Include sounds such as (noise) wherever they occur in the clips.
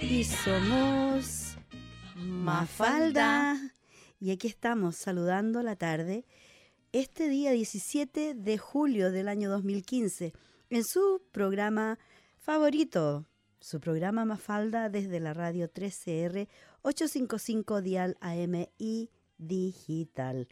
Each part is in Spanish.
Y somos Mafalda. Y aquí estamos saludando la tarde este día 17 de julio del año 2015 en su programa favorito, su programa Mafalda desde la radio 13R 855 Dial AM y Digital.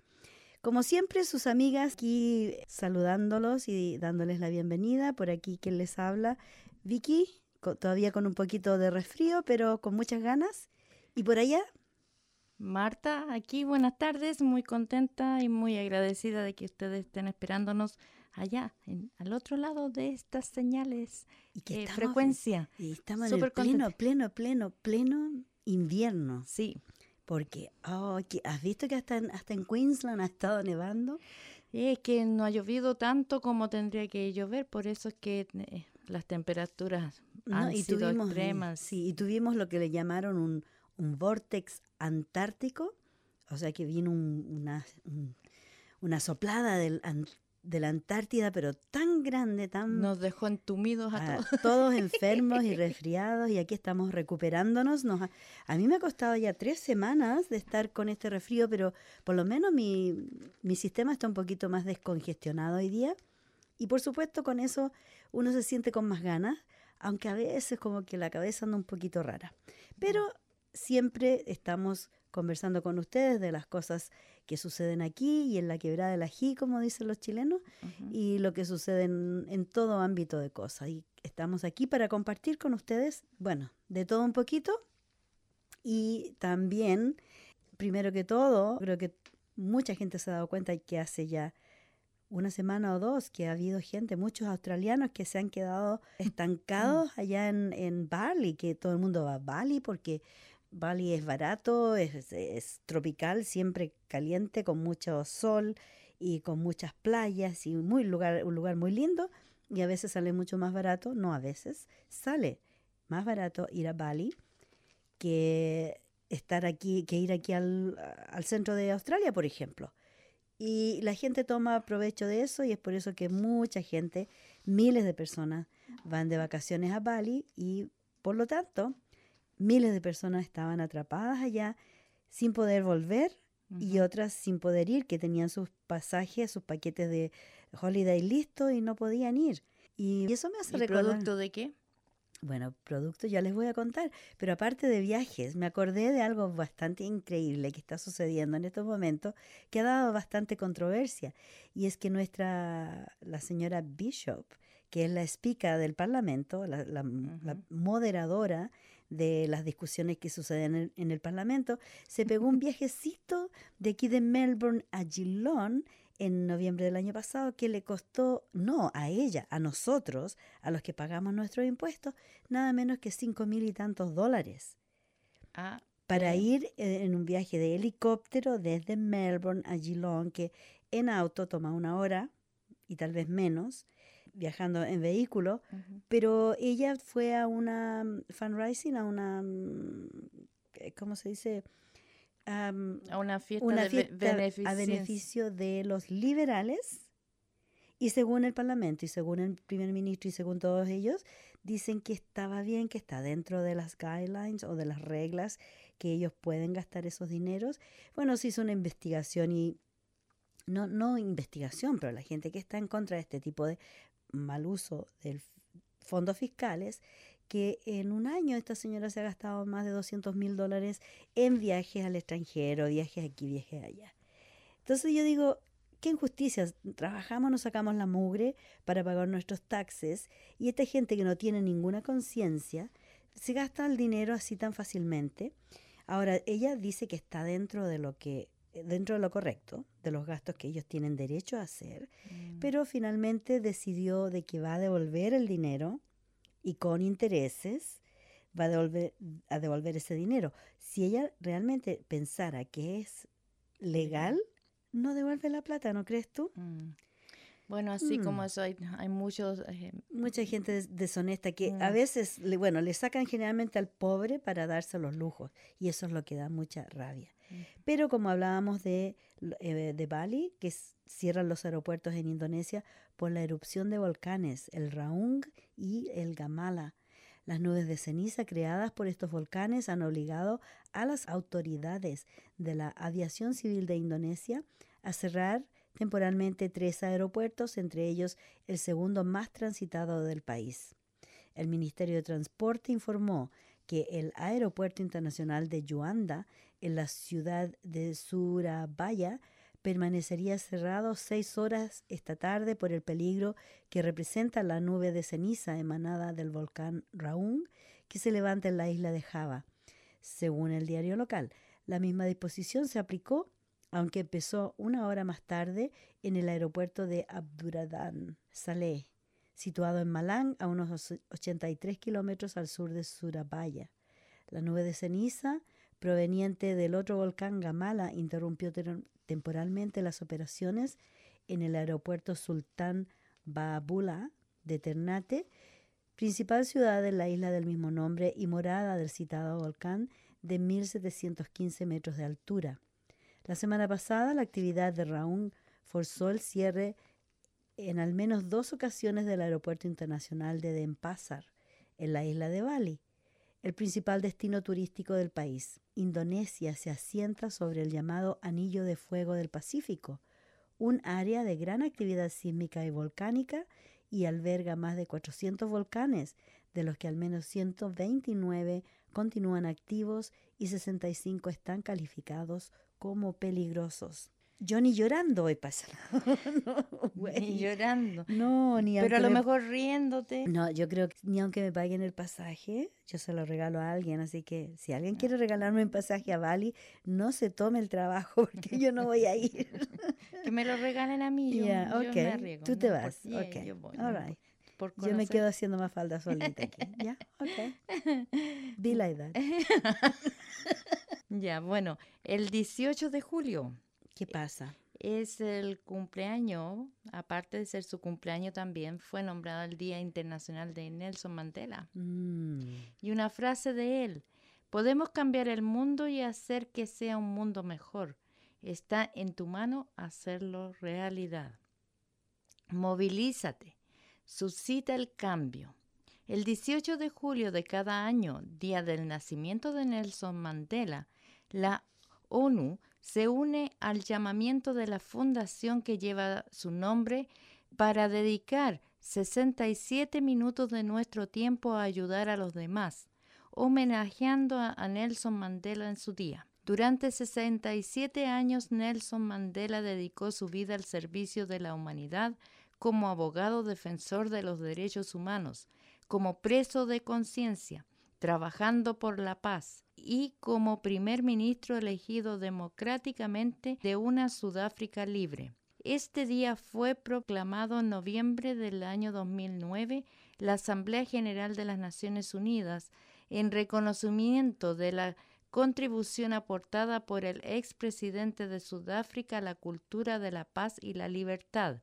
Como siempre, sus amigas aquí saludándolos y dándoles la bienvenida. Por aquí quien les habla, Vicky, todavía con un poquito de resfrío, pero con muchas ganas. Y por allá, Marta, aquí buenas tardes, muy contenta y muy agradecida de que ustedes estén esperándonos allá, en, al otro lado de estas señales y que eh, frecuencia. Y estamos en pleno, pleno, pleno, pleno invierno. Sí. Porque, oh, ¿has visto que hasta en, hasta en Queensland ha estado nevando? Es que no ha llovido tanto como tendría que llover, por eso es que eh, las temperaturas han sido extremas. Sí, y tuvimos lo que le llamaron un, un vortex antártico, o sea que vino una, una soplada del, de la Antártida, pero tan grande, tan... Nos dejó entumidos a, todos. Todos enfermos y (laughs) resfriados y aquí estamos recuperándonos. Nos a mí me ha costado ya tres semanas de estar con este resfrío, pero por lo menos mi, mi sistema está un poquito más descongestionado hoy día. Y por supuesto con eso uno se siente con más ganas, aunque a veces como que la cabeza anda un poquito rara. Pero siempre estamos conversando con ustedes de las cosas que suceden aquí y en la quebrada del ají, como dicen los chilenos, y lo que sucede en, todo ámbito de cosas. Y estamos aquí para compartir con ustedes, bueno, de todo un poquito. Y también, primero que todo, creo que mucha gente se ha dado cuenta que hace ya una semana o dos que ha habido gente, muchos australianos que se han quedado estancados allá en, en Bali, que todo el mundo va a Bali porque Bali es barato, es, tropical, siempre caliente, con mucho sol y con muchas playas y muy lugar, un lugar muy lindo. Y a veces sale mucho más barato, no a veces, sale más barato ir a Bali que estar aquí, que ir aquí al, al centro de Australia, por ejemplo. Y la gente toma provecho de eso y es por eso que mucha gente, miles de personas, van de vacaciones a Bali y por lo tanto miles de personas estaban atrapadas allá sin poder volver y otras sin poder ir, que tenían sus pasajes, sus paquetes de holiday listos y no podían ir. Y eso me hace ¿Y recordar. ¿Producto de qué? Bueno, producto ya les voy a contar, pero aparte de viajes, me acordé de algo bastante increíble que está sucediendo en estos momentos, que ha dado bastante controversia, y es que nuestra, la señora Bishop, que es la espica del Parlamento, la, la moderadora de las discusiones que suceden en el, Parlamento, se pegó un (laughs) viajecito de aquí de Melbourne a Geelong en noviembre del año pasado que le costó, no a ella, a nosotros, a los que pagamos nuestros impuestos, nada menos que cinco mil y tantos dólares. Ah, para ir eh, en un viaje de helicóptero desde Melbourne a Geelong, que en auto toma una hora y tal vez menos, viajando en vehículo, pero ella fue a una mm, fundraising, a una, mm, ¿cómo se dice? A una fiesta, a beneficio de los liberales. Y según el Parlamento y según el primer ministro y según todos ellos, dicen que estaba bien, que está dentro de las guidelines o de las reglas que ellos pueden gastar esos dineros. Bueno, se hizo una investigación y no, no investigación, pero la gente que está en contra de este tipo de mal uso de fondos fiscales, que en un año esta señora se ha gastado más de 200 mil dólares en viajes al extranjero, viajes aquí, viajes allá. Entonces yo digo, qué injusticia, trabajamos, nos sacamos la mugre para pagar nuestros taxes y esta gente que no tiene ninguna conciencia se gasta el dinero así tan fácilmente. Ahora, ella dice que está dentro de lo que dentro de lo correcto, de los gastos que ellos tienen derecho a hacer, mm. pero finalmente decidió de que va a devolver el dinero y con intereses va a devolver, a devolver ese dinero. Si ella realmente pensara que es legal, no devuelve la plata, ¿no crees tú? Mm. Bueno, así como mm. eso hay, hay muchos... Eh, Mucha gente deshonesta que a veces, bueno, le sacan generalmente al pobre para darse los lujos y eso es lo que da mucha rabia. Pero como hablábamos de, eh, de Bali, que cierran los aeropuertos en Indonesia por la erupción de volcanes, el Raung y el Gamala. Las nubes de ceniza creadas por estos volcanes han obligado a las autoridades de la aviación civil de Indonesia a cerrar temporalmente tres aeropuertos, entre ellos el segundo más transitado del país. El Ministerio de Transporte informó que el Aeropuerto Internacional de Yuanda, en la ciudad de Surabaya, permanecería cerrado seis horas esta tarde por el peligro que representa la nube de ceniza emanada del volcán Raung que se levanta en la isla de Java. Según el diario local, la misma disposición se aplicó, aunque empezó una hora más tarde, en el aeropuerto de Abdurrahman Saleh, situado en Malang, a unos 83 kilómetros al sur de Surabaya. La nube de ceniza proveniente del otro volcán Gamala interrumpió temporalmente las operaciones en el aeropuerto Sultán Baabula de Ternate, principal ciudad de la isla del mismo nombre y morada del citado volcán de 1.715 metros de altura. La semana pasada, la actividad de Raúl forzó el cierre en al menos dos ocasiones del aeropuerto internacional de Denpasar, en la isla de Bali, el principal destino turístico del país. Indonesia se asienta sobre el llamado Anillo de Fuego del Pacífico, un área de gran actividad sísmica y volcánica y alberga más de 400 volcanes, de los que al menos 129 continúan activos y 65 están calificados como peligrosos. Yo ni llorando voy pasar. (laughs) no, Ni llorando. No, ni Pero a lo mejor riéndote. No, yo creo que ni aunque me paguen el pasaje, yo se lo regalo a alguien. Así que si alguien quiere regalarme un pasaje a Bali, no se tome el trabajo (laughs) porque yo no voy a ir. (laughs) que me lo regalen a mí. Yo, me Tú te vas. Yo All yo me quedo haciendo más falda solita aquí. ¿Ya? Ok. Be like that. ya, bueno, el 18 de julio ¿Qué pasa? Es el cumpleaños, aparte de ser su cumpleaños también, fue nombrado el Día Internacional de Nelson Mandela. Mm. Y una frase de él, podemos cambiar el mundo y hacer que sea un mundo mejor. Está en tu mano hacerlo realidad. Movilízate, suscita el cambio. El 18 de julio de cada año, día del nacimiento de Nelson Mandela, la ONU se une al llamamiento de la fundación que lleva su nombre para dedicar 67 minutos de nuestro tiempo a ayudar a los demás, homenajeando a Nelson Mandela en su día. Durante 67 años Nelson Mandela dedicó su vida al servicio de la humanidad como abogado defensor de los derechos humanos, como preso de conciencia, trabajando por la paz y como primer ministro elegido democráticamente de una Sudáfrica libre. Este día fue proclamado en noviembre del año 2009 la Asamblea General de las Naciones Unidas en reconocimiento de la contribución aportada por el expresidente de Sudáfrica a la cultura de la paz y la libertad.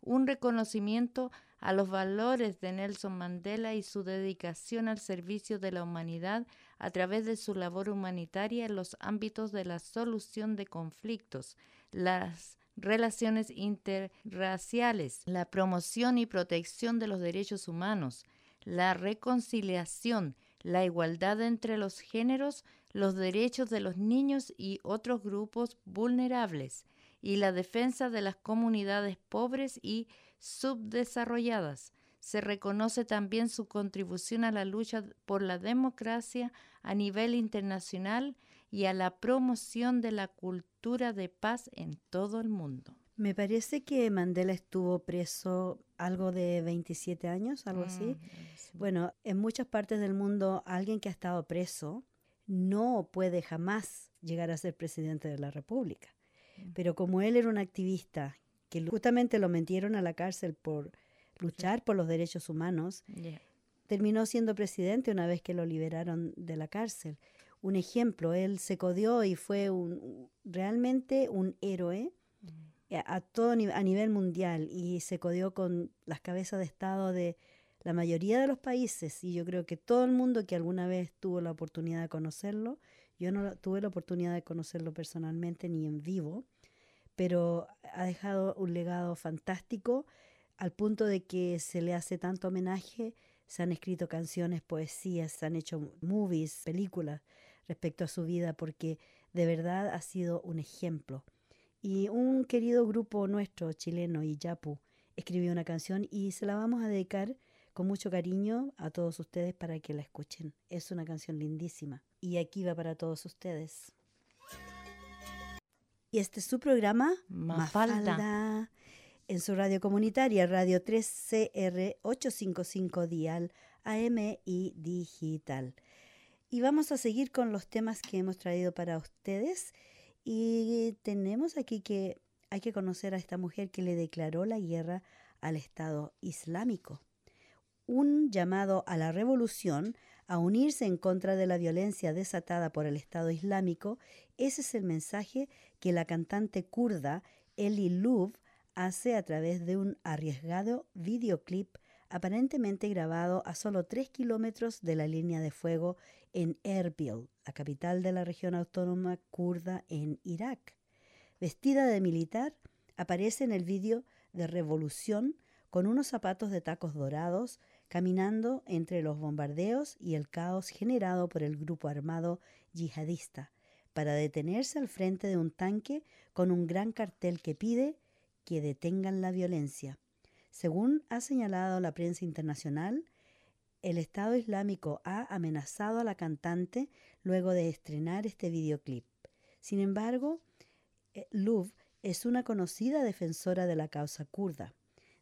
Un reconocimiento a los valores de Nelson Mandela y su dedicación al servicio de la humanidad a través de su labor humanitaria en los ámbitos de la solución de conflictos, las relaciones interraciales, la promoción y protección de los derechos humanos, la reconciliación, la igualdad entre los géneros, los derechos de los niños y otros grupos vulnerables, y la defensa de las comunidades pobres y subdesarrolladas. Se reconoce también su contribución a la lucha por la democracia a nivel internacional y a la promoción de la cultura de paz en todo el mundo. Me parece que Mandela estuvo preso algo de 27 años, algo así. Mm, bueno, en muchas partes del mundo alguien que ha estado preso no puede jamás llegar a ser presidente de la República. Mm. Pero como él era un activista que justamente lo metieron a la cárcel por luchar por los derechos humanos, terminó siendo presidente una vez que lo liberaron de la cárcel. Un ejemplo, él se codió y fue un, realmente un héroe mm. a, todo a nivel mundial y se codió con las cabezas de Estado de la mayoría de los países y yo creo que todo el mundo que alguna vez tuvo la oportunidad de conocerlo, yo no tuve la oportunidad de conocerlo personalmente ni en vivo, pero ha dejado un legado fantástico al punto de que se le hace tanto homenaje se han escrito canciones, poesías, se han hecho movies, películas respecto a su vida, porque de verdad ha sido un ejemplo. Y un querido grupo nuestro, chileno, Iyapu, escribió una canción y se la vamos a dedicar con mucho cariño a todos ustedes para que la escuchen. Es una canción lindísima. Y aquí va para todos ustedes. Y este es su programa, Mafalda en su radio comunitaria, Radio 3CR 855 Dial AM y Digital. Y vamos a seguir con los temas que hemos traído para ustedes. Y tenemos aquí que hay que conocer a esta mujer que le declaró la guerra al Estado Islámico. Un llamado a la revolución, a unirse en contra de la violencia desatada por el Estado Islámico, ese es el mensaje que la cantante kurda Eli Luv hace a través de un arriesgado videoclip aparentemente grabado a solo tres kilómetros de la línea de fuego en Erbil, la capital de la región autónoma kurda en Irak. Vestida de militar, aparece en el vídeo de Revolución con unos zapatos de tacos dorados, caminando entre los bombardeos y el caos generado por el grupo armado yihadista, para detenerse al frente de un tanque con un gran cartel que pide que detengan la violencia. Según ha señalado la prensa internacional, el Estado Islámico ha amenazado a la cantante luego de estrenar este videoclip. Sin embargo, eh, Luv es una conocida defensora de la causa kurda,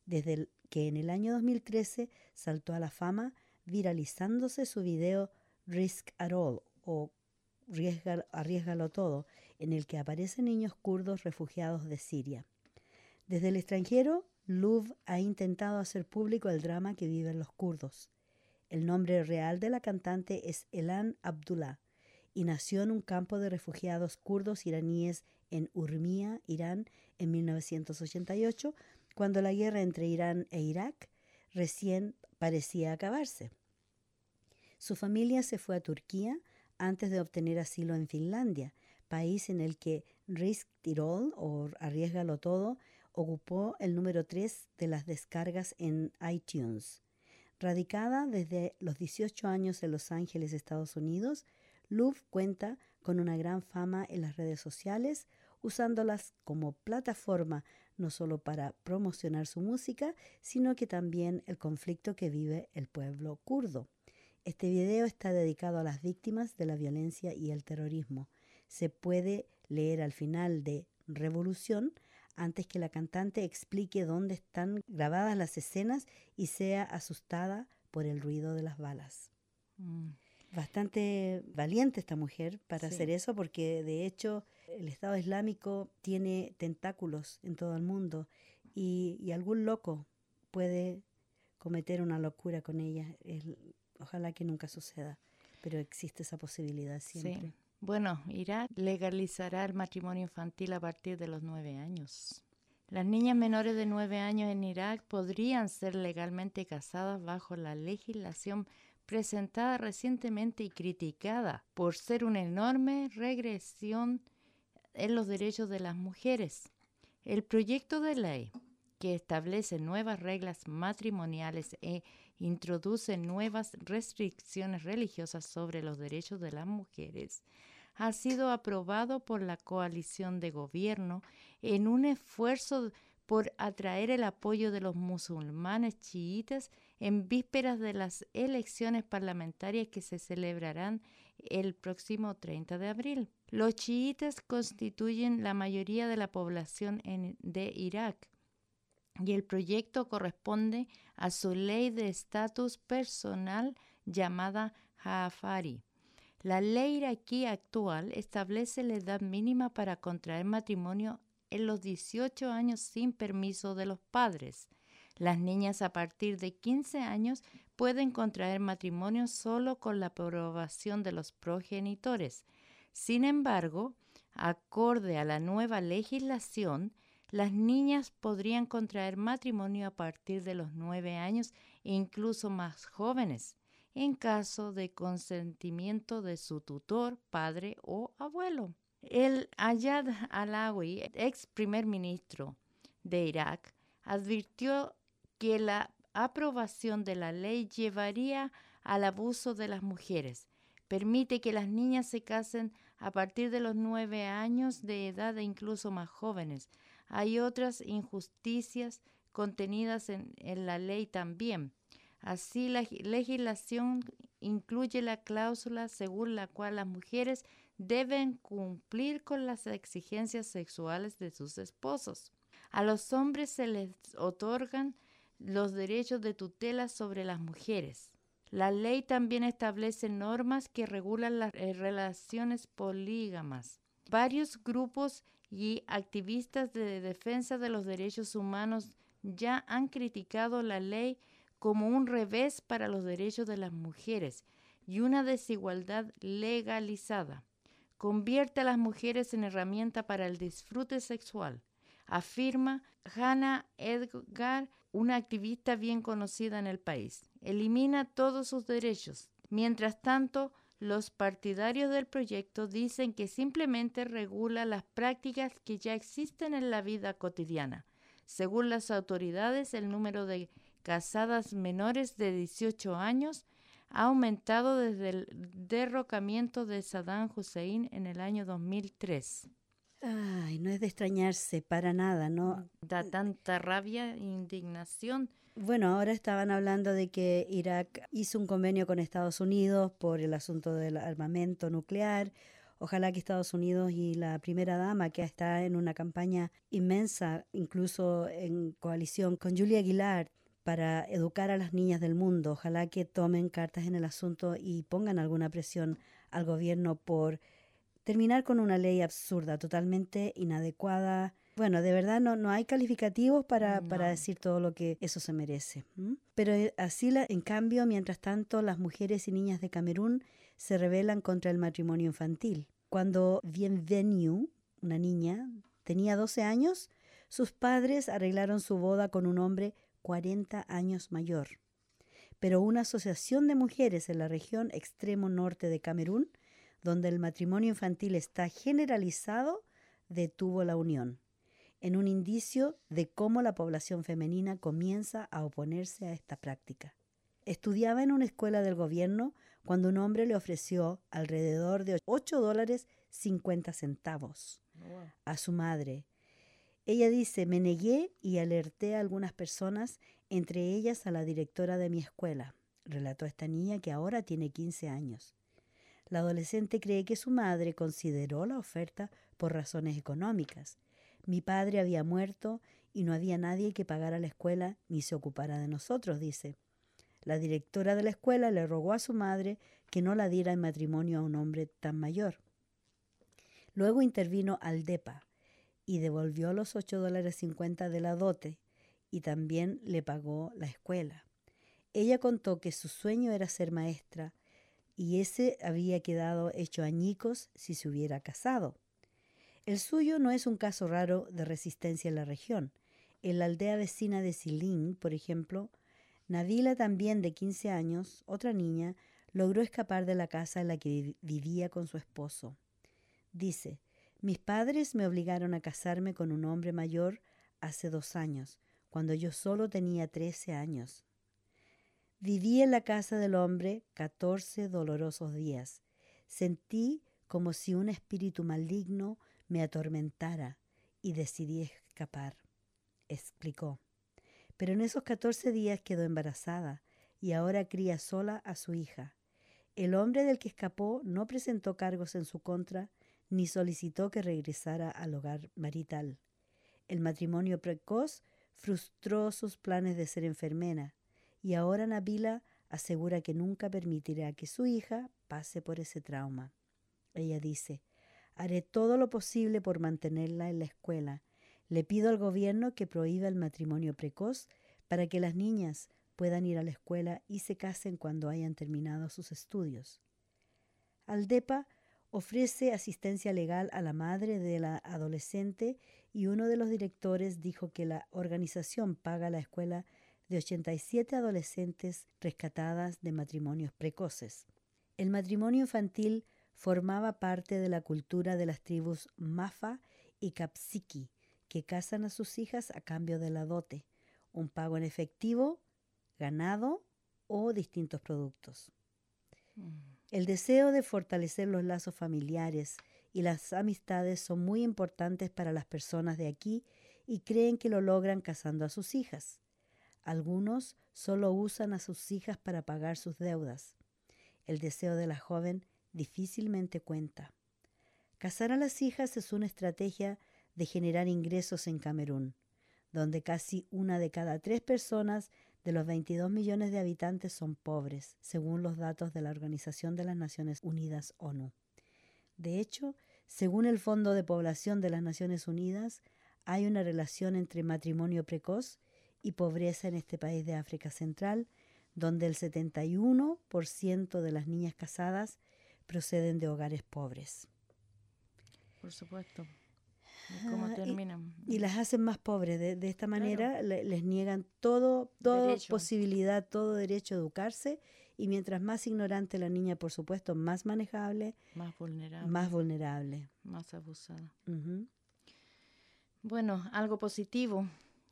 desde que en el año 2013 saltó a la fama viralizándose su video Risk at All o Arriesgalo Todo, en el que aparecen niños kurdos refugiados de Siria. Desde el extranjero, Luv ha intentado hacer público el drama que viven los kurdos. El nombre real de la cantante es Elan Abdullah y nació en un campo de refugiados kurdos iraníes en Urmia, Irán, en 1988, cuando la guerra entre Irán e Irak recién parecía acabarse. Su familia se fue a Turquía antes de obtener asilo en Finlandia, país en el que Risk Tirol o Arriesgalo Todo ocupó el número 3 de las descargas en iTunes. Radicada desde los 18 años en Los Ángeles, Estados Unidos, Luv cuenta con una gran fama en las redes sociales, usándolas como plataforma no solo para promocionar su música, sino que también el conflicto que vive el pueblo kurdo. Este video está dedicado a las víctimas de la violencia y el terrorismo. Se puede leer al final de Revolución antes que la cantante explique dónde están grabadas las escenas y sea asustada por el ruido de las balas. Mm. Bastante valiente esta mujer para hacer eso porque de hecho el Estado Islámico tiene tentáculos en todo el mundo y, algún loco puede cometer una locura con ella. ojalá que nunca suceda, pero existe esa posibilidad siempre. Bueno, Irak legalizará el matrimonio infantil a partir de los nueve años. Las niñas menores de nueve años en Irak podrían ser legalmente casadas bajo la legislación presentada recientemente y criticada por ser una enorme regresión en los derechos de las mujeres. El proyecto de ley que establece nuevas reglas matrimoniales e introduce nuevas restricciones religiosas sobre los derechos de las mujeres, ha sido aprobado por la coalición de gobierno en un esfuerzo por atraer el apoyo de los musulmanes chiitas en vísperas de las elecciones parlamentarias que se celebrarán el próximo 30 de abril. Los chiitas constituyen la mayoría de la población de Irak y el proyecto corresponde a su ley de estatus personal llamada Jafari. La ley iraquí actual establece la edad mínima para contraer matrimonio en los 18 años sin permiso de los padres. Las niñas a partir de 15 años pueden contraer matrimonio solo con la aprobación de los progenitores. Sin embargo, acorde a la nueva legislación, las niñas podrían contraer matrimonio a partir de los nueve años e incluso más jóvenes, en caso de consentimiento de su tutor, padre o abuelo. El Ayad Alawi, ex primer ministro de Irak, advirtió que la aprobación de la ley llevaría al abuso de las mujeres. Permite que las niñas se casen a partir de los nueve años de edad e incluso más jóvenes. Hay otras injusticias contenidas en, la ley también. Así, la legislación incluye la cláusula según la cual las mujeres deben cumplir con las exigencias sexuales de sus esposos. A los hombres se les otorgan los derechos de tutela sobre las mujeres. La ley también establece normas que regulan las eh, relaciones polígamas. Varios grupos y activistas de defensa de los derechos humanos ya han criticado la ley como un revés para los derechos de las mujeres y una desigualdad legalizada. Convierte a las mujeres en herramienta para el disfrute sexual, afirma Hannah Edgar, una activista bien conocida en el país. Elimina todos sus derechos. Mientras tanto, los partidarios del proyecto dicen que simplemente regula las prácticas que ya existen en la vida cotidiana. Según las autoridades, el número de casadas menores de 18 años ha aumentado desde el derrocamiento de Saddam Hussein en el año 2003. Ay, no es de extrañarse para nada, ¿no? Da tanta rabia e indignación. Bueno, ahora estaban hablando de que Irak hizo un convenio con Estados Unidos por el asunto del armamento nuclear. Ojalá que Estados Unidos y la primera dama, que está en una campaña inmensa, incluso en coalición con Julia Aguilar, para educar a las niñas del mundo, ojalá que tomen cartas en el asunto y pongan alguna presión al gobierno por terminar con una ley absurda, totalmente inadecuada. Bueno, de verdad no, no hay calificativos para, para decir todo lo que eso se merece. Pero eh, así, la, en cambio, mientras tanto, las mujeres y niñas de Camerún se rebelan contra el matrimonio infantil. Cuando Bienvenue, una niña, tenía 12 años, sus padres arreglaron su boda con un hombre 40 años mayor. Pero una asociación de mujeres en la región extremo norte de Camerún donde el matrimonio infantil está generalizado, detuvo la unión, en un indicio de cómo la población femenina comienza a oponerse a esta práctica. Estudiaba en una escuela del gobierno cuando un hombre le ofreció alrededor de 8 dólares 50 centavos a su madre. Ella dice, me negué y alerté a algunas personas, entre ellas a la directora de mi escuela, relató esta niña que ahora tiene 15 años. La adolescente cree que su madre consideró la oferta por razones económicas. Mi padre había muerto y no había nadie que pagara la escuela ni se ocupara de nosotros, dice. La directora de la escuela le rogó a su madre que no la diera en matrimonio a un hombre tan mayor. Luego intervino Aldepa y devolvió los ocho dólares cincuenta de la dote y también le pagó la escuela. Ella contó que su sueño era ser maestra y ese había quedado hecho añicos si se hubiera casado. El suyo no es un caso raro de resistencia en la región. En la aldea vecina de Silín, por ejemplo, Navila, también de 15 años, otra niña, logró escapar de la casa en la que vivía con su esposo. Dice, mis padres me obligaron a casarme con un hombre mayor hace dos años, cuando yo solo tenía 13 años. Viví en la casa del hombre catorce dolorosos días. Sentí como si un espíritu maligno me atormentara y decidí escapar, explicó. Pero en esos catorce días quedó embarazada y ahora cría sola a su hija. El hombre del que escapó no presentó cargos en su contra ni solicitó que regresara al hogar marital. El matrimonio precoz frustró sus planes de ser enfermera y ahora Nabila asegura que nunca permitirá que su hija pase por ese trauma. Ella dice, haré todo lo posible por mantenerla en la escuela. Le pido al gobierno que prohíba el matrimonio precoz para que las niñas puedan ir a la escuela y se casen cuando hayan terminado sus estudios. Aldepa ofrece asistencia legal a la madre de la adolescente y uno de los directores dijo que la organización paga la escuela de 87 adolescentes rescatadas de matrimonios precoces. El matrimonio infantil formaba parte de la cultura de las tribus Mafa y Kapsiki, que casan a sus hijas a cambio de la dote, un pago en efectivo ganado o distintos productos. Mm. El deseo de fortalecer los lazos familiares y las amistades son muy importantes para las personas de aquí y creen que lo logran casando a sus hijas. Algunos solo usan a sus hijas para pagar sus deudas. El deseo de la joven difícilmente cuenta. Casar a las hijas es una estrategia de generar ingresos en Camerún, donde casi una de cada tres personas de los 22 millones de habitantes son pobres, según los datos de la Organización de las Naciones Unidas ONU. De hecho, según el Fondo de Población de las Naciones Unidas, hay una relación entre matrimonio precoz y pobreza en este país de África Central, donde el 71% de las niñas casadas proceden de hogares pobres. Por supuesto. ¿Cómo terminan? Y, las hacen más pobres. De, esta manera les niegan todo, toda posibilidad, todo derecho a educarse. Y mientras más ignorante la niña, por supuesto, más manejable. Más vulnerable. Más vulnerable. Más abusada. Bueno, algo positivo.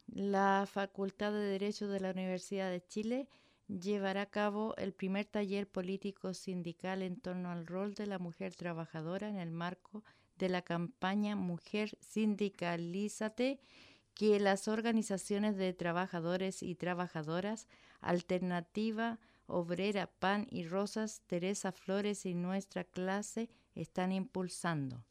La Facultad de Derecho de la Universidad de Chile llevará a cabo el primer taller político sindical en torno al rol de la mujer trabajadora en el marco de la campaña Mujer Sindicalízate que las organizaciones de trabajadores y trabajadoras Alternativa Obrera Pan y Rosas, Teresa Flores y nuestra clase están impulsando.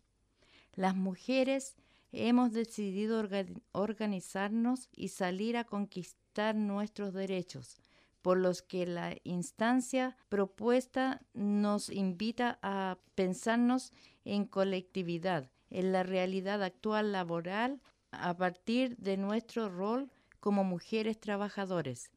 Las mujeres hemos decidido organizarnos y salir a conquistar nuestros derechos, por los que la instancia propuesta nos invita a pensarnos en colectividad, en la realidad actual laboral a partir de nuestro rol como mujeres trabajadores.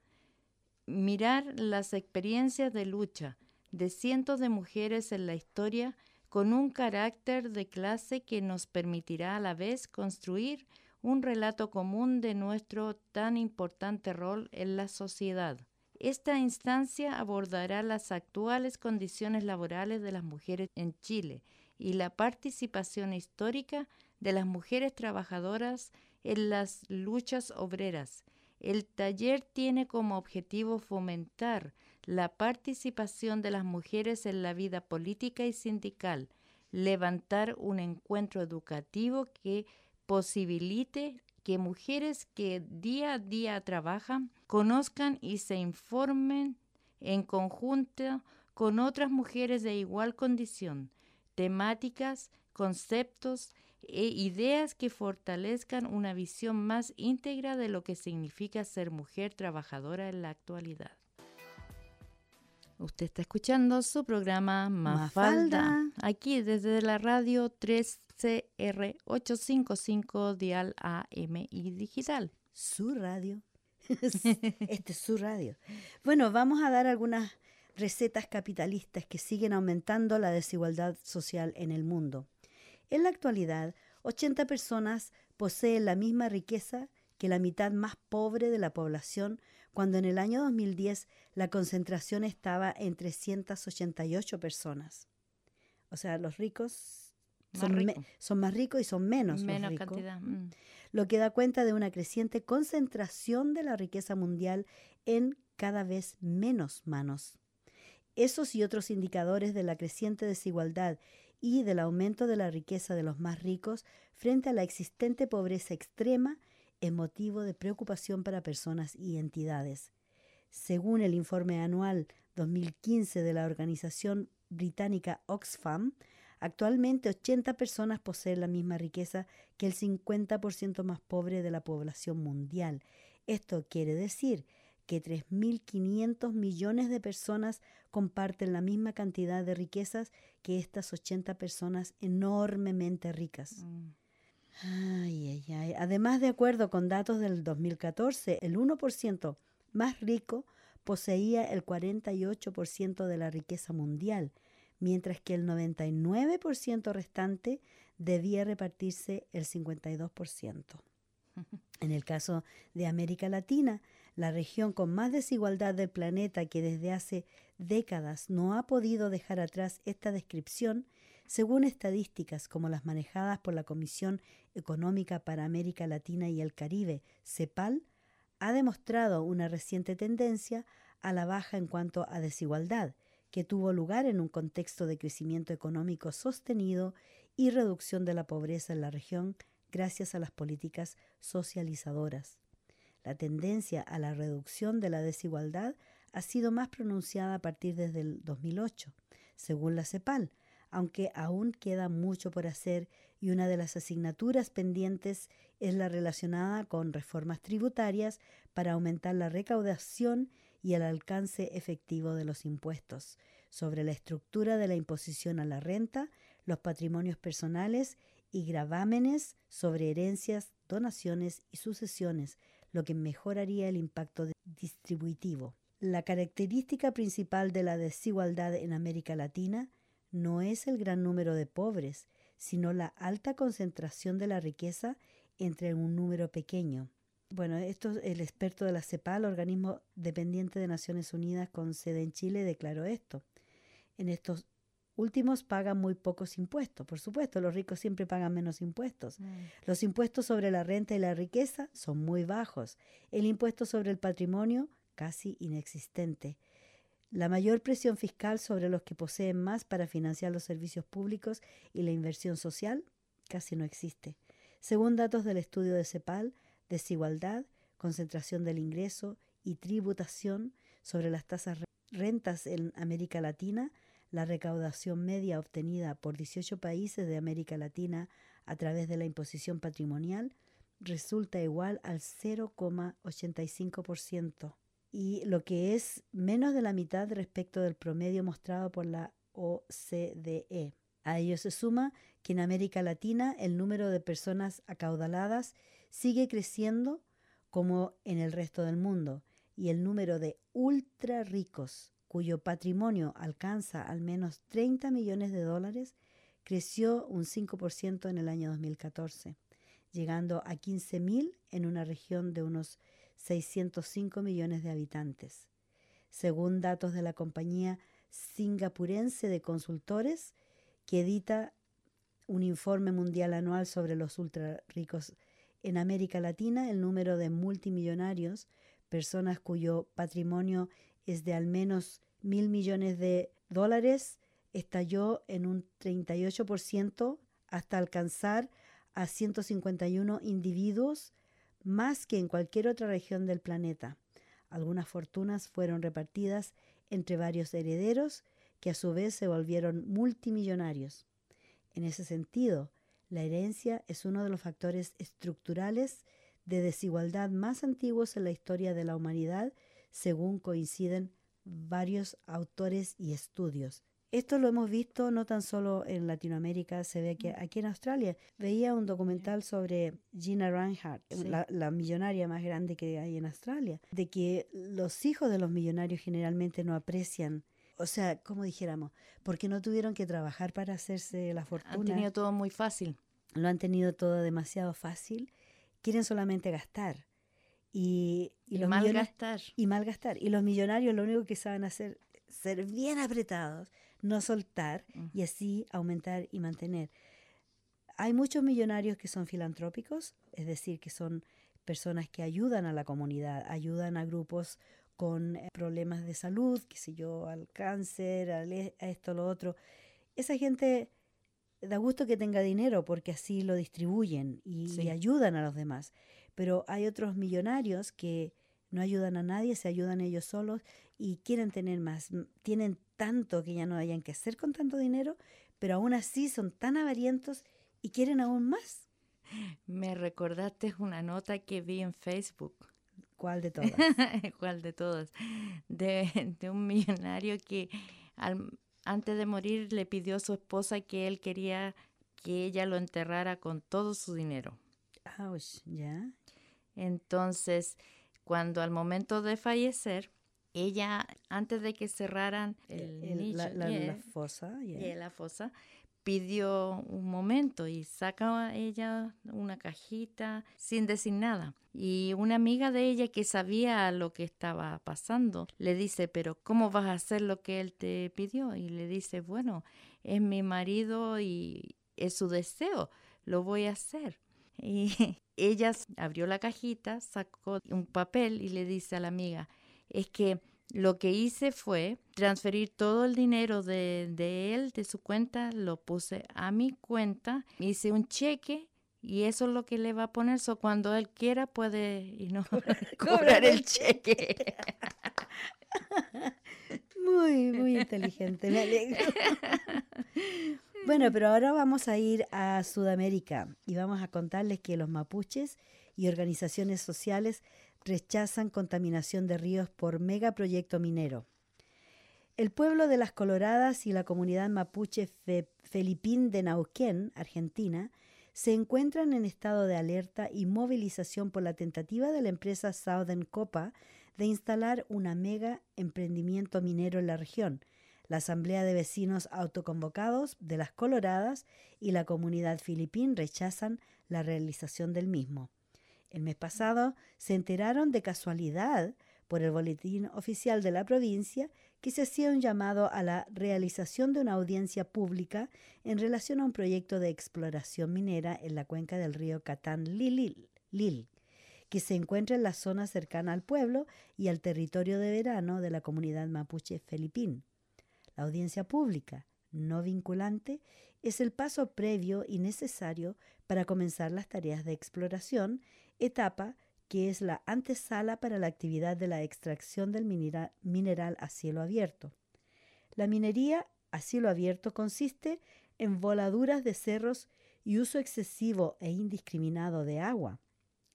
Mirar las experiencias de lucha de cientos de mujeres en la historia con un carácter de clase que nos permitirá a la vez construir un relato común de nuestro tan importante rol en la sociedad. Esta instancia abordará las actuales condiciones laborales de las mujeres en Chile y la participación histórica de las mujeres trabajadoras en las luchas obreras. El taller tiene como objetivo fomentar la participación de las mujeres en la vida política y sindical, levantar un encuentro educativo que posibilite que mujeres que día a día trabajan conozcan y se informen en conjunto con otras mujeres de igual condición, temáticas, conceptos e ideas que fortalezcan una visión más íntegra de lo que significa ser mujer trabajadora en la actualidad. Usted está escuchando su programa Mafalda, aquí desde la radio 3CR855 Dial AM y Digital. Su radio. (laughs) (laughs) este es su radio. Bueno, vamos a dar algunas recetas capitalistas que siguen aumentando la desigualdad social en el mundo. En la actualidad, 80 personas poseen la misma riqueza que la mitad más pobre de la población cuando en el año 2010 la concentración estaba en 388 personas. O sea, los ricos son más, ricos y son menos, menos los ricos, cantidad. Mm. Lo que da cuenta de una creciente concentración de la riqueza mundial en cada vez menos manos. Esos y otros indicadores de la creciente desigualdad y del aumento de la riqueza de los más ricos frente a la existente pobreza extrema es motivo de preocupación para personas y entidades. Según el informe anual 2015 de la organización británica Oxfam, actualmente 80 personas poseen la misma riqueza que el 50% más pobre de la población mundial. Esto quiere decir que 3.500 millones de personas comparten la misma cantidad de riquezas que estas 80 personas enormemente ricas. Mm. Ay, ay, ay. Además, de acuerdo con datos del 2014, el 1% más rico poseía el 48% de la riqueza mundial, mientras que el 99% restante debía repartirse el 52%. (laughs) En el caso de América Latina, la región con más desigualdad del planeta que desde hace décadas no ha podido dejar atrás esta descripción, según estadísticas como las manejadas por la Comisión Económica para América Latina y el Caribe, CEPAL, ha demostrado una reciente tendencia a la baja en cuanto a desigualdad, que tuvo lugar en un contexto de crecimiento económico sostenido y reducción de la pobreza en la región gracias a las políticas socializadoras. La tendencia a la reducción de la desigualdad ha sido más pronunciada a partir desde el 2008, según la CEPAL, aunque aún queda mucho por hacer y una de las asignaturas pendientes es la relacionada con reformas tributarias para aumentar la recaudación y el alcance efectivo de los impuestos, sobre la estructura de la imposición a la renta, los patrimonios personales y gravámenes sobre herencias, donaciones y sucesiones, lo que mejoraría el impacto distributivo. La característica principal de la desigualdad en América Latina no es el gran número de pobres, sino la alta concentración de la riqueza entre un número pequeño. Bueno, esto el experto de la CEPAL, organismo dependiente de Naciones Unidas con sede en Chile, declaró esto. En estos últimos pagan muy pocos impuestos, por supuesto, los ricos siempre pagan menos impuestos. Mm. Los impuestos sobre la renta y la riqueza son muy bajos. El impuesto sobre el patrimonio casi inexistente. La mayor presión fiscal sobre los que poseen más para financiar los servicios públicos y la inversión social casi no existe. Según datos del estudio de CEPAL, desigualdad, concentración del ingreso y tributación sobre las tasas rentas en América Latina, la recaudación media obtenida por 18 países de América Latina a través de la imposición patrimonial resulta igual al 0,85% y lo que es menos de la mitad respecto del promedio mostrado por la OCDE. A ello se suma que en América Latina el número de personas acaudaladas sigue creciendo como en el resto del mundo y el número de ultra ricos cuyo patrimonio alcanza al menos 30 millones de dólares creció un 5% en el año 2014, llegando a 15.000 en una región de unos 605 millones de habitantes. Según datos de la compañía singapurense de consultores, que edita un informe mundial anual sobre los ultra ricos en América Latina, el número de multimillonarios, personas cuyo patrimonio es de al menos mil millones de dólares, estalló en un 38% hasta alcanzar a 151 individuos más que en cualquier otra región del planeta. Algunas fortunas fueron repartidas entre varios herederos que a su vez se volvieron multimillonarios. En ese sentido, la herencia es uno de los factores estructurales de desigualdad más antiguos en la historia de la humanidad, según coinciden varios autores y estudios. Esto lo hemos visto no tan solo en Latinoamérica, se ve que aquí en Australia. Veía un documental sobre Gina Reinhardt, la, millonaria más grande que hay en Australia, de que los hijos de los millonarios generalmente no aprecian o sea, como dijéramos, porque no tuvieron que trabajar para hacerse la fortuna. Han tenido todo muy fácil. Lo han tenido todo demasiado fácil. Quieren solamente gastar. Y, y, y malgastar. Y malgastar. Y los millonarios lo único que saben hacer es ser bien apretados no soltar y así aumentar y mantener. Hay muchos millonarios que son filantrópicos, es decir, que son personas que ayudan a la comunidad, ayudan a grupos con eh, problemas de salud, qué sé yo, al cáncer, e, a esto, lo otro. Esa gente da gusto que tenga dinero porque así lo distribuyen y, ayudan a los demás. Pero hay otros millonarios que no ayudan a nadie, se ayudan ellos solos y quieren tener más, tienen tanto que ya no hayan que hacer con tanto dinero, pero aún así son tan avarientos y quieren aún más. Me recordaste una nota que vi en Facebook. ¿Cuál de todas? (laughs) ¿Cuál de todas? De, un millonario que antes de morir le pidió a su esposa que él quería que ella lo enterrara con todo su dinero. ¿ya? Entonces, cuando al momento de fallecer, ella, antes de que cerraran el, la, fosa, la fosa, pidió un momento y saca ella una cajita sin decir nada. Y una amiga de ella que sabía lo que estaba pasando le dice, pero ¿cómo vas a hacer lo que él te pidió? Y le dice, bueno, es mi marido y es su deseo, lo voy a hacer. Y (laughs) ella abrió la cajita, sacó un papel y le dice a la amiga, es que lo que hice fue transferir todo el dinero de, de él, de su cuenta, lo puse a mi cuenta, hice un cheque y eso es lo que le va a poner. So cuando él quiera puede y no (laughs) (laughs) cobrar el cheque. Muy, muy inteligente, me alegro. Bueno, pero ahora vamos a ir a Sudamérica y vamos a contarles que los mapuches y organizaciones sociales rechazan contaminación de ríos por megaproyecto minero. El pueblo de las Coloradas y la comunidad mapuche Felipín de Nauquén, Argentina, se encuentran en estado de alerta y movilización por la tentativa de la empresa Southern Copa de instalar una mega emprendimiento minero en la región, la Asamblea de Vecinos Autoconvocados de las Coloradas y la comunidad filipín rechazan la realización del mismo. El mes pasado se enteraron de casualidad por el boletín oficial de la provincia que se hacía un llamado a la realización de una audiencia pública en relación a un proyecto de exploración minera en la cuenca del río Catán Lil, que se encuentra en la zona cercana al pueblo y al territorio de verano de la comunidad mapuche filipín. La audiencia pública, no vinculante, es el paso previo y necesario para comenzar las tareas de exploración, etapa que es la antesala para la actividad de la extracción del mineral a cielo abierto. La minería a cielo abierto consiste en voladuras de cerros y uso excesivo e indiscriminado de agua,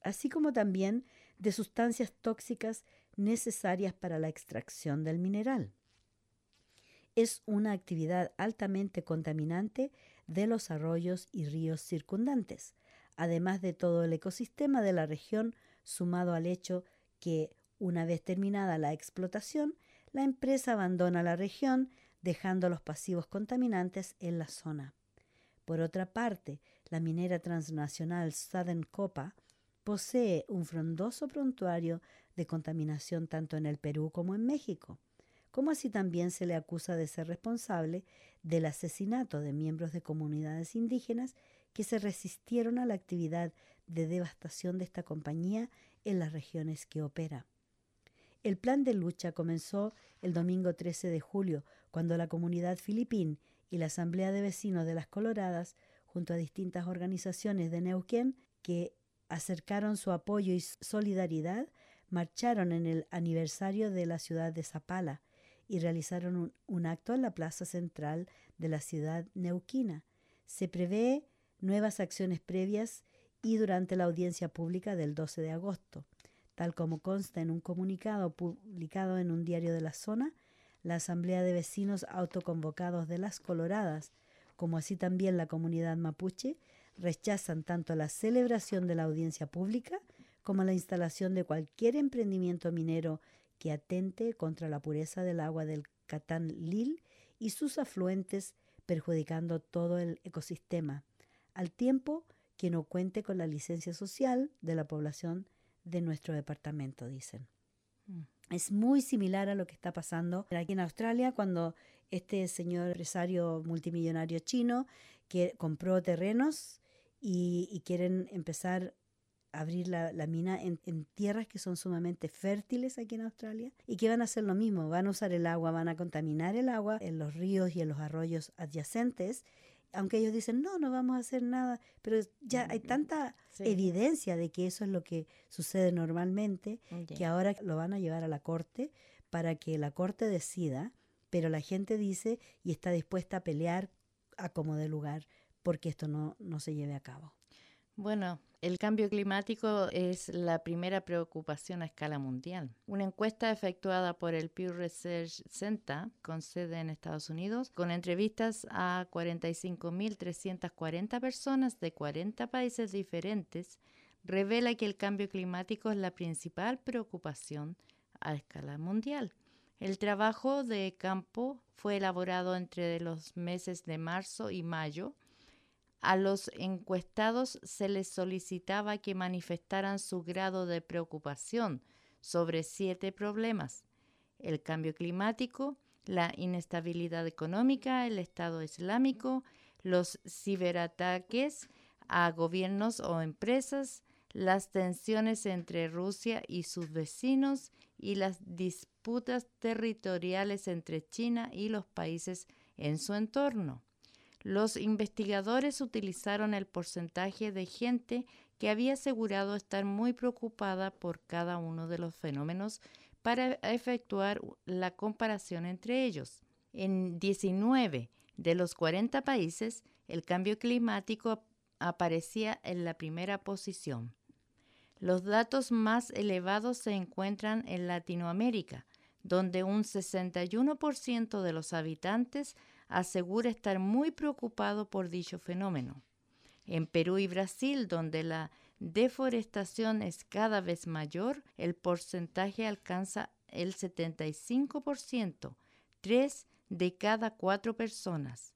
así como también de sustancias tóxicas necesarias para la extracción del mineral es una actividad altamente contaminante de los arroyos y ríos circundantes, además de todo el ecosistema de la región, sumado al hecho que, una vez terminada la explotación, la empresa abandona la región, dejando los pasivos contaminantes en la zona. Por otra parte, la minera transnacional Southern Copa posee un frondoso prontuario de contaminación tanto en el Perú como en México como así también se le acusa de ser responsable del asesinato de miembros de comunidades indígenas que se resistieron a la actividad de devastación de esta compañía en las regiones que opera. El plan de lucha comenzó el domingo 13 de julio, cuando la comunidad filipín y la Asamblea de Vecinos de las Coloradas, junto a distintas organizaciones de Neuquén que acercaron su apoyo y solidaridad, marcharon en el aniversario de la ciudad de Zapala, y realizaron un, acto en la plaza central de la ciudad neuquina. Se prevé nuevas acciones previas y durante la audiencia pública del 12 de agosto. Tal como consta en un comunicado publicado en un diario de la zona, la Asamblea de Vecinos Autoconvocados de las Coloradas, como así también la comunidad mapuche, rechazan tanto la celebración de la audiencia pública como la instalación de cualquier emprendimiento minero que atente contra la pureza del agua del Catán Lil y sus afluentes, perjudicando todo el ecosistema, al tiempo que no cuente con la licencia social de la población de nuestro departamento, dicen. Mm. Es muy similar a lo que está pasando aquí en Australia cuando este señor empresario multimillonario chino que compró terrenos y, y quieren empezar abrir la, mina en, tierras que son sumamente fértiles aquí en Australia y que van a hacer lo mismo, van a usar el agua, van a contaminar el agua en los ríos y en los arroyos adyacentes, aunque ellos dicen, no, no vamos a hacer nada, pero ya hay tanta evidencia de que eso es lo que sucede normalmente, que ahora lo van a llevar a la corte para que la corte decida, pero la gente dice y está dispuesta a pelear a como de lugar porque esto no, no se lleve a cabo. Bueno, el cambio climático es la primera preocupación a escala mundial. Una encuesta efectuada por el Pew Research Center, con sede en Estados Unidos, con entrevistas a 45.340 personas de 40 países diferentes, revela que el cambio climático es la principal preocupación a escala mundial. El trabajo de campo fue elaborado entre los meses de marzo y mayo a los encuestados se les solicitaba que manifestaran su grado de preocupación sobre siete problemas. El cambio climático, la inestabilidad económica, el Estado Islámico, los ciberataques a gobiernos o empresas, las tensiones entre Rusia y sus vecinos y las disputas territoriales entre China y los países en su entorno. Los investigadores utilizaron el porcentaje de gente que había asegurado estar muy preocupada por cada uno de los fenómenos para efectuar la comparación entre ellos. En 19 de los 40 países, el cambio climático aparecía en la primera posición. Los datos más elevados se encuentran en Latinoamérica, donde un 61% de los habitantes asegura estar muy preocupado por dicho fenómeno. En Perú y Brasil, donde la deforestación es cada vez mayor, el porcentaje alcanza el 75%, tres de cada cuatro personas.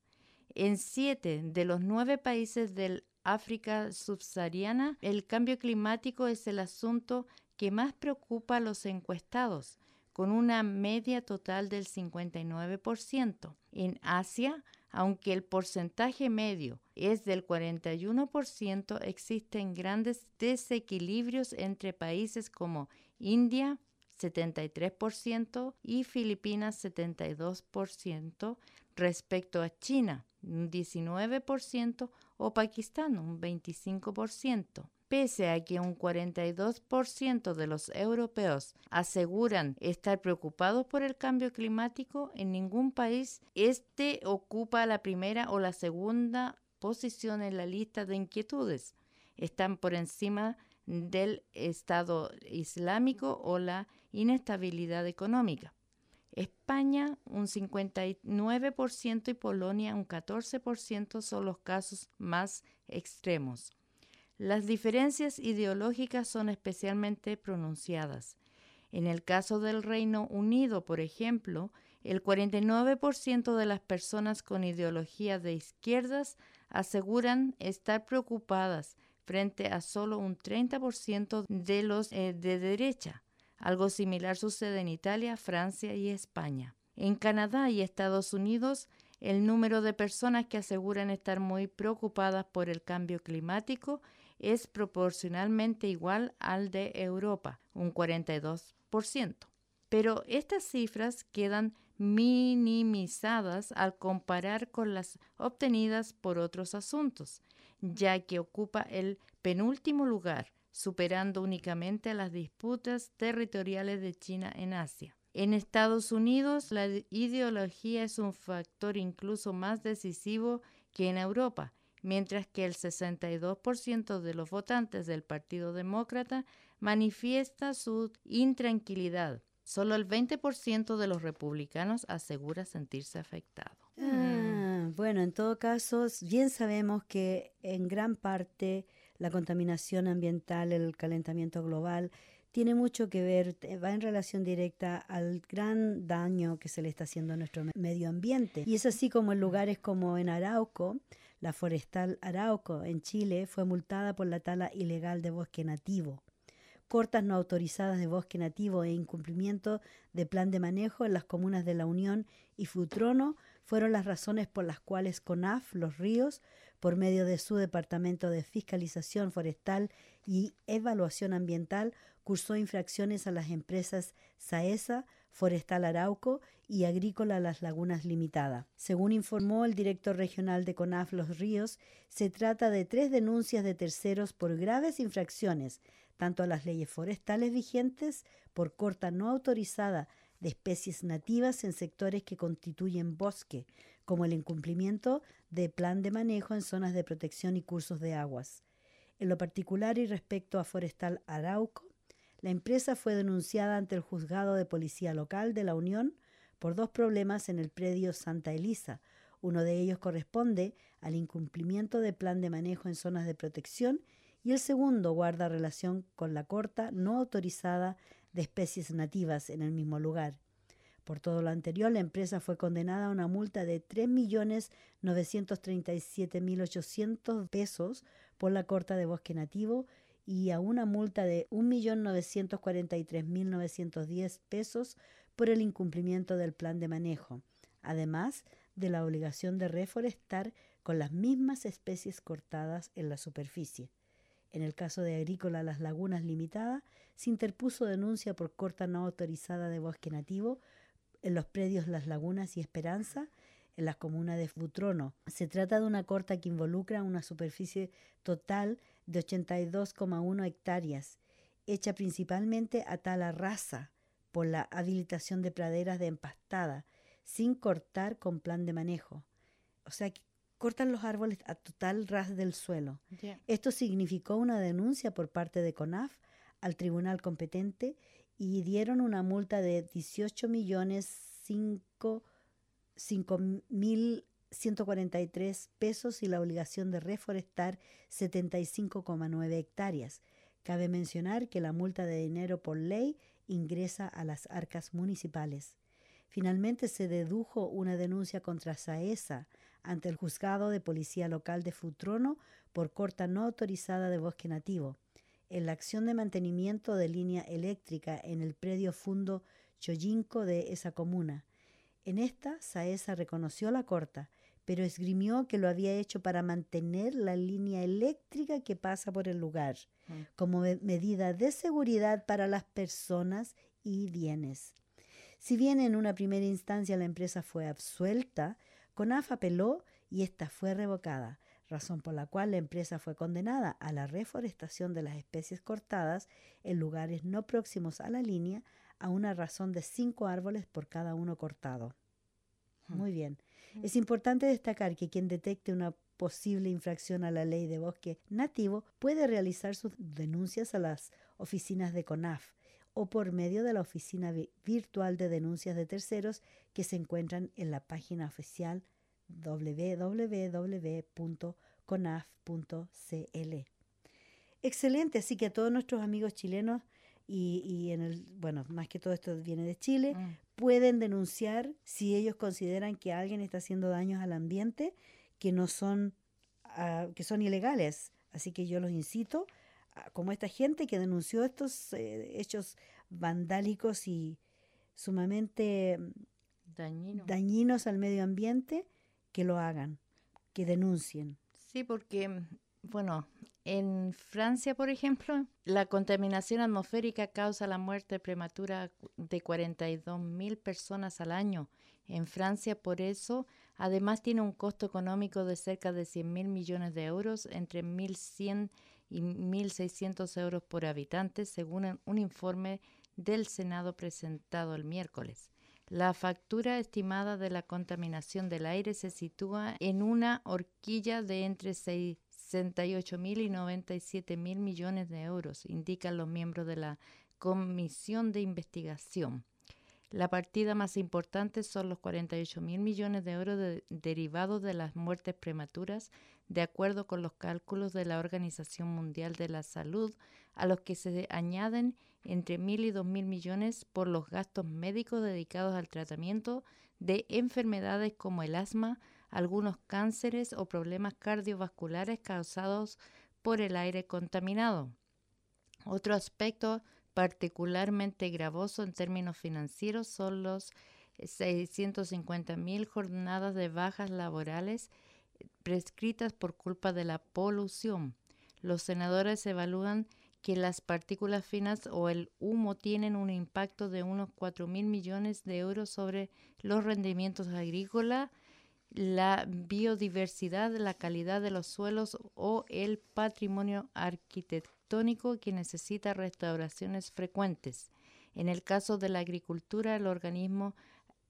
En siete de los nueve países del África subsahariana, el cambio climático es el asunto que más preocupa a los encuestados, con una media total del 59%. En Asia, aunque el porcentaje medio es del 41%, existen grandes desequilibrios entre países como India, 73%, y Filipinas, 72%, respecto a China, un 19%, o Pakistán, un 25%. Pese a que un 42% de los europeos aseguran estar preocupados por el cambio climático, en ningún país este ocupa la primera o la segunda posición en la lista de inquietudes. Están por encima del Estado Islámico o la inestabilidad económica. España un 59% y Polonia un 14% son los casos más extremos. Las diferencias ideológicas son especialmente pronunciadas. En el caso del Reino Unido, por ejemplo, el 49% de las personas con ideología de izquierdas aseguran estar preocupadas frente a solo un 30% de los eh, de derecha. Algo similar sucede en Italia, Francia y España. En Canadá y Estados Unidos, el número de personas que aseguran estar muy preocupadas por el cambio climático es proporcionalmente igual al de Europa, un 42%. Pero estas cifras quedan minimizadas al comparar con las obtenidas por otros asuntos, ya que ocupa el penúltimo lugar, superando únicamente las disputas territoriales de China en Asia. En Estados Unidos, la ideología es un factor incluso más decisivo que en Europa, mientras que el 62% de los votantes del Partido Demócrata manifiesta su intranquilidad. Solo el 20% de los republicanos asegura sentirse afectado. Ah, bueno, en todo caso, bien sabemos que en gran parte la contaminación ambiental, el calentamiento global, tiene mucho que ver, va en relación directa al gran daño que se le está haciendo a nuestro medio ambiente. Y es así como en lugares como en Arauco, la forestal Arauco en Chile fue multada por la tala ilegal de bosque nativo, cortas no autorizadas de bosque nativo e incumplimiento de plan de manejo en las comunas de La Unión y Futrono fueron las razones por las cuales CONAF Los Ríos por medio de su Departamento de Fiscalización Forestal y Evaluación Ambiental, cursó infracciones a las empresas SAESA, Forestal Arauco y Agrícola Las Lagunas Limitada. Según informó el director regional de CONAF Los Ríos, se trata de tres denuncias de terceros por graves infracciones, tanto a las leyes forestales vigentes por corta no autorizada de especies nativas en sectores que constituyen bosque, como el incumplimiento de plan de manejo en zonas de protección y cursos de aguas. En lo particular y respecto a Forestal Arauco, la empresa fue denunciada ante el juzgado de policía local de la Unión por dos problemas en el predio Santa Elisa. Uno de ellos corresponde al incumplimiento de plan de manejo en zonas de protección y el segundo guarda relación con la corta no autorizada de especies nativas en el mismo lugar. Por todo lo anterior, la empresa fue condenada a una multa de 3.937.800 pesos por la corta de bosque nativo y a una multa de 1.943.910 pesos por el incumplimiento del plan de manejo, además de la obligación de reforestar con las mismas especies cortadas en la superficie. En el caso de Agrícola Las Lagunas Limitada, se interpuso denuncia por corta no autorizada de bosque nativo en los predios Las Lagunas y Esperanza, en la comuna de Futrono. Se trata de una corta que involucra una superficie total de 82,1 hectáreas, hecha principalmente a tala rasa por la habilitación de praderas de empastada, sin cortar con plan de manejo. O sea, que cortan los árboles a total ras del suelo. Esto significó una denuncia por parte de CONAF al tribunal competente y dieron una multa de 18 millones 5, mil 143 pesos y la obligación de reforestar 75,9 hectáreas. Cabe mencionar que la multa de dinero por ley ingresa a las arcas municipales. Finalmente se dedujo una denuncia contra Saesa ante el juzgado de policía local de Futrono por corta no autorizada de bosque nativo en la acción de mantenimiento de línea eléctrica en el predio Fundo Choyinco de esa comuna. En esta, Saesa reconoció la corta, pero esgrimió que lo había hecho para mantener la línea eléctrica que pasa por el lugar, como medida de seguridad para las personas y bienes. Si bien en una primera instancia la empresa fue absuelta, CONAF apeló y esta fue revocada, razón por la cual la empresa fue condenada a la reforestación de las especies cortadas en lugares no próximos a la línea a una razón de cinco árboles por cada uno cortado. Muy bien. Es importante destacar que quien detecte una posible infracción a la ley de bosque nativo puede realizar sus denuncias a las oficinas de CONAF o por medio de la oficina virtual de denuncias de terceros que se encuentran en la página oficial www.conaf.cl. Excelente, así que a todos nuestros amigos chilenos y, en el, bueno, más que todo esto viene de Chile, mm. Pueden denunciar si ellos consideran que alguien está haciendo daños al ambiente que no son, ah, que son ilegales. Así que yo los incito como esta gente que denunció estos eh, hechos vandálicos y sumamente dañinos al medio ambiente, que lo hagan, que denuncien. Sí, porque, bueno, en Francia, por ejemplo, la contaminación atmosférica causa la muerte prematura de 42 mil personas al año. En Francia, por eso, además tiene un costo económico de cerca de 100 mil millones de euros, entre 1.100 y 1.600 euros por habitante, según un informe del Senado presentado el miércoles. La factura estimada de la contaminación del aire se sitúa en una horquilla de entre 68 mil y 97 mil millones de euros, indican los miembros de la Comisión de Investigación. La partida más importante son los 48 mil millones de euros derivados de las muertes prematuras, de acuerdo con los cálculos de la Organización Mundial de la Salud, a los que se añaden entre mil y dos mil millones por los gastos médicos dedicados al tratamiento de enfermedades como el asma, algunos cánceres o problemas cardiovasculares causados por el aire contaminado. Otro aspecto particularmente gravoso en términos financieros son los 650 mil jornadas de bajas laborales eh, prescritas por culpa de la polución. Los senadores evalúan que las partículas finas o el humo tienen un impacto de unos 4 mil millones de euros sobre los rendimientos agrícolas, la biodiversidad, la calidad de los suelos o el patrimonio arquitectónico que necesita restauraciones frecuentes. En el caso de la agricultura, el organismo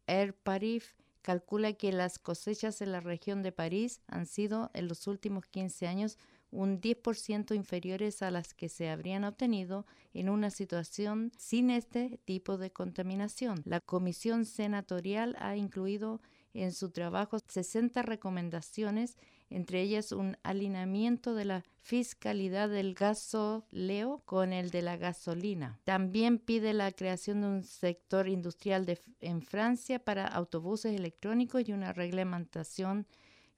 Air Paris calcula que las cosechas en la región de París han sido en los últimos 15 años un 10% inferiores a las que se habrían obtenido en una situación sin este tipo de contaminación. La Comisión Senatorial ha incluido en su trabajo 60 recomendaciones entre ellas un alineamiento de la fiscalidad del gasoleo con el de la gasolina. También pide la creación de un sector industrial en Francia para autobuses electrónicos y una reglamentación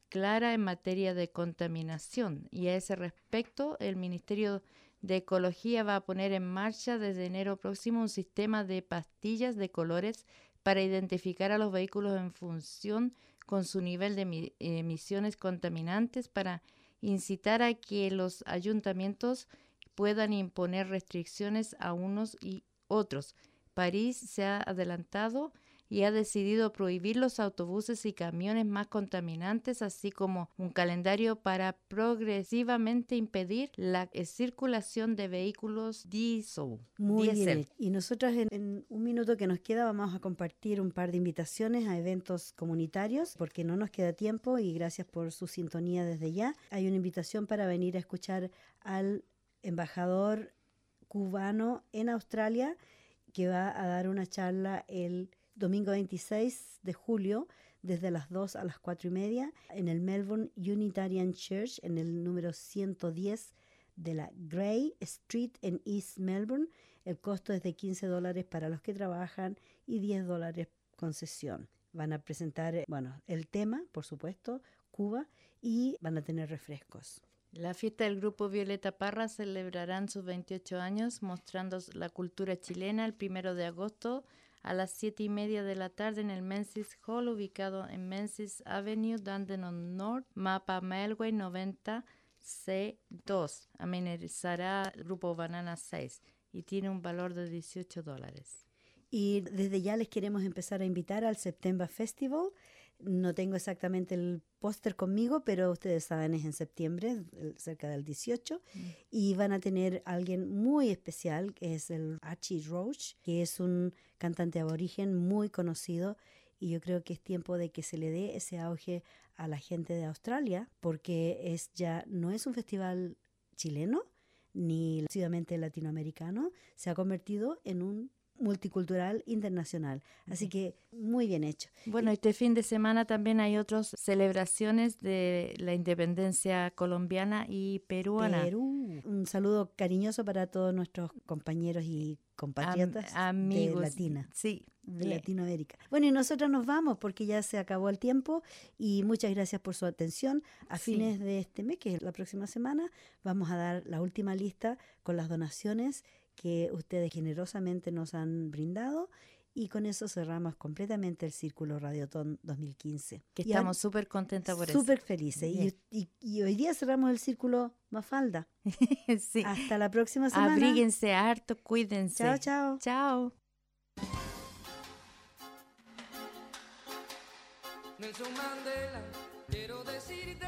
clara en materia de contaminación. Y a ese respecto, el Ministerio de Ecología va a poner en marcha desde enero próximo un sistema de pastillas de colores para identificar a los vehículos en función con su nivel de emisiones contaminantes para incitar a que los ayuntamientos puedan imponer restricciones a unos y otros. París se ha adelantado y ha decidido prohibir los autobuses y camiones más contaminantes, así como un calendario para progresivamente impedir la circulación de vehículos diesel. Muy bien. Y nosotros en, un minuto que nos queda vamos a compartir un par de invitaciones a eventos comunitarios, porque no nos queda tiempo y gracias por su sintonía desde ya. Hay una invitación para venir a escuchar al embajador cubano en Australia que va a dar una charla el domingo 26 de julio, desde las 2 a las 4 y media, en el Melbourne Unitarian Church, en el número 110 de la Gray Street en East Melbourne. El costo es de 15 dólares para los que trabajan y 10 dólares concesión. Van a presentar, eh, bueno, el tema, por supuesto, Cuba, y van a tener refrescos. La fiesta del grupo Violeta Parra celebrarán sus 28 años mostrando la cultura chilena el primero de agosto a las siete y media de la tarde en el Menzies Hall, ubicado en Menzies Avenue, Dandenong North, mapa Melway 90C2. Amenizará el grupo Banana 6 y tiene un valor de 18 dólares. Y desde ya les queremos empezar a invitar al September Festival no tengo exactamente el póster conmigo, pero ustedes saben, es en septiembre, cerca del 18, mm. y van a tener alguien muy especial, que es el Archie Roach, que es un cantante aborigen muy conocido, y yo creo que es tiempo de que se le dé ese auge a la gente de Australia, porque es ya no es un festival chileno, ni exclusivamente latinoamericano, se ha convertido en un multicultural internacional. Así que muy bien hecho. Bueno, este fin de semana también hay otras celebraciones de la independencia colombiana y peruana. Perú. Un saludo cariñoso para todos nuestros compañeros y compatriotas amigos, de Latina. Sí. De Latinoamérica. Bueno, y nosotros nos vamos porque ya se acabó el tiempo y muchas gracias por su atención. A fines de este mes, que es la próxima semana, vamos a dar la última lista con las donaciones que ustedes generosamente nos han brindado y con eso cerramos completamente el Círculo Radiotón 2015. Que estamos súper contentas por eso. Súper felices. Y, y, hoy día cerramos el Círculo Mafalda. (laughs) sí. Hasta la próxima semana. Abríguense harto, cuídense. Chao, chao. Chao. Nelson Mandela, quiero decirte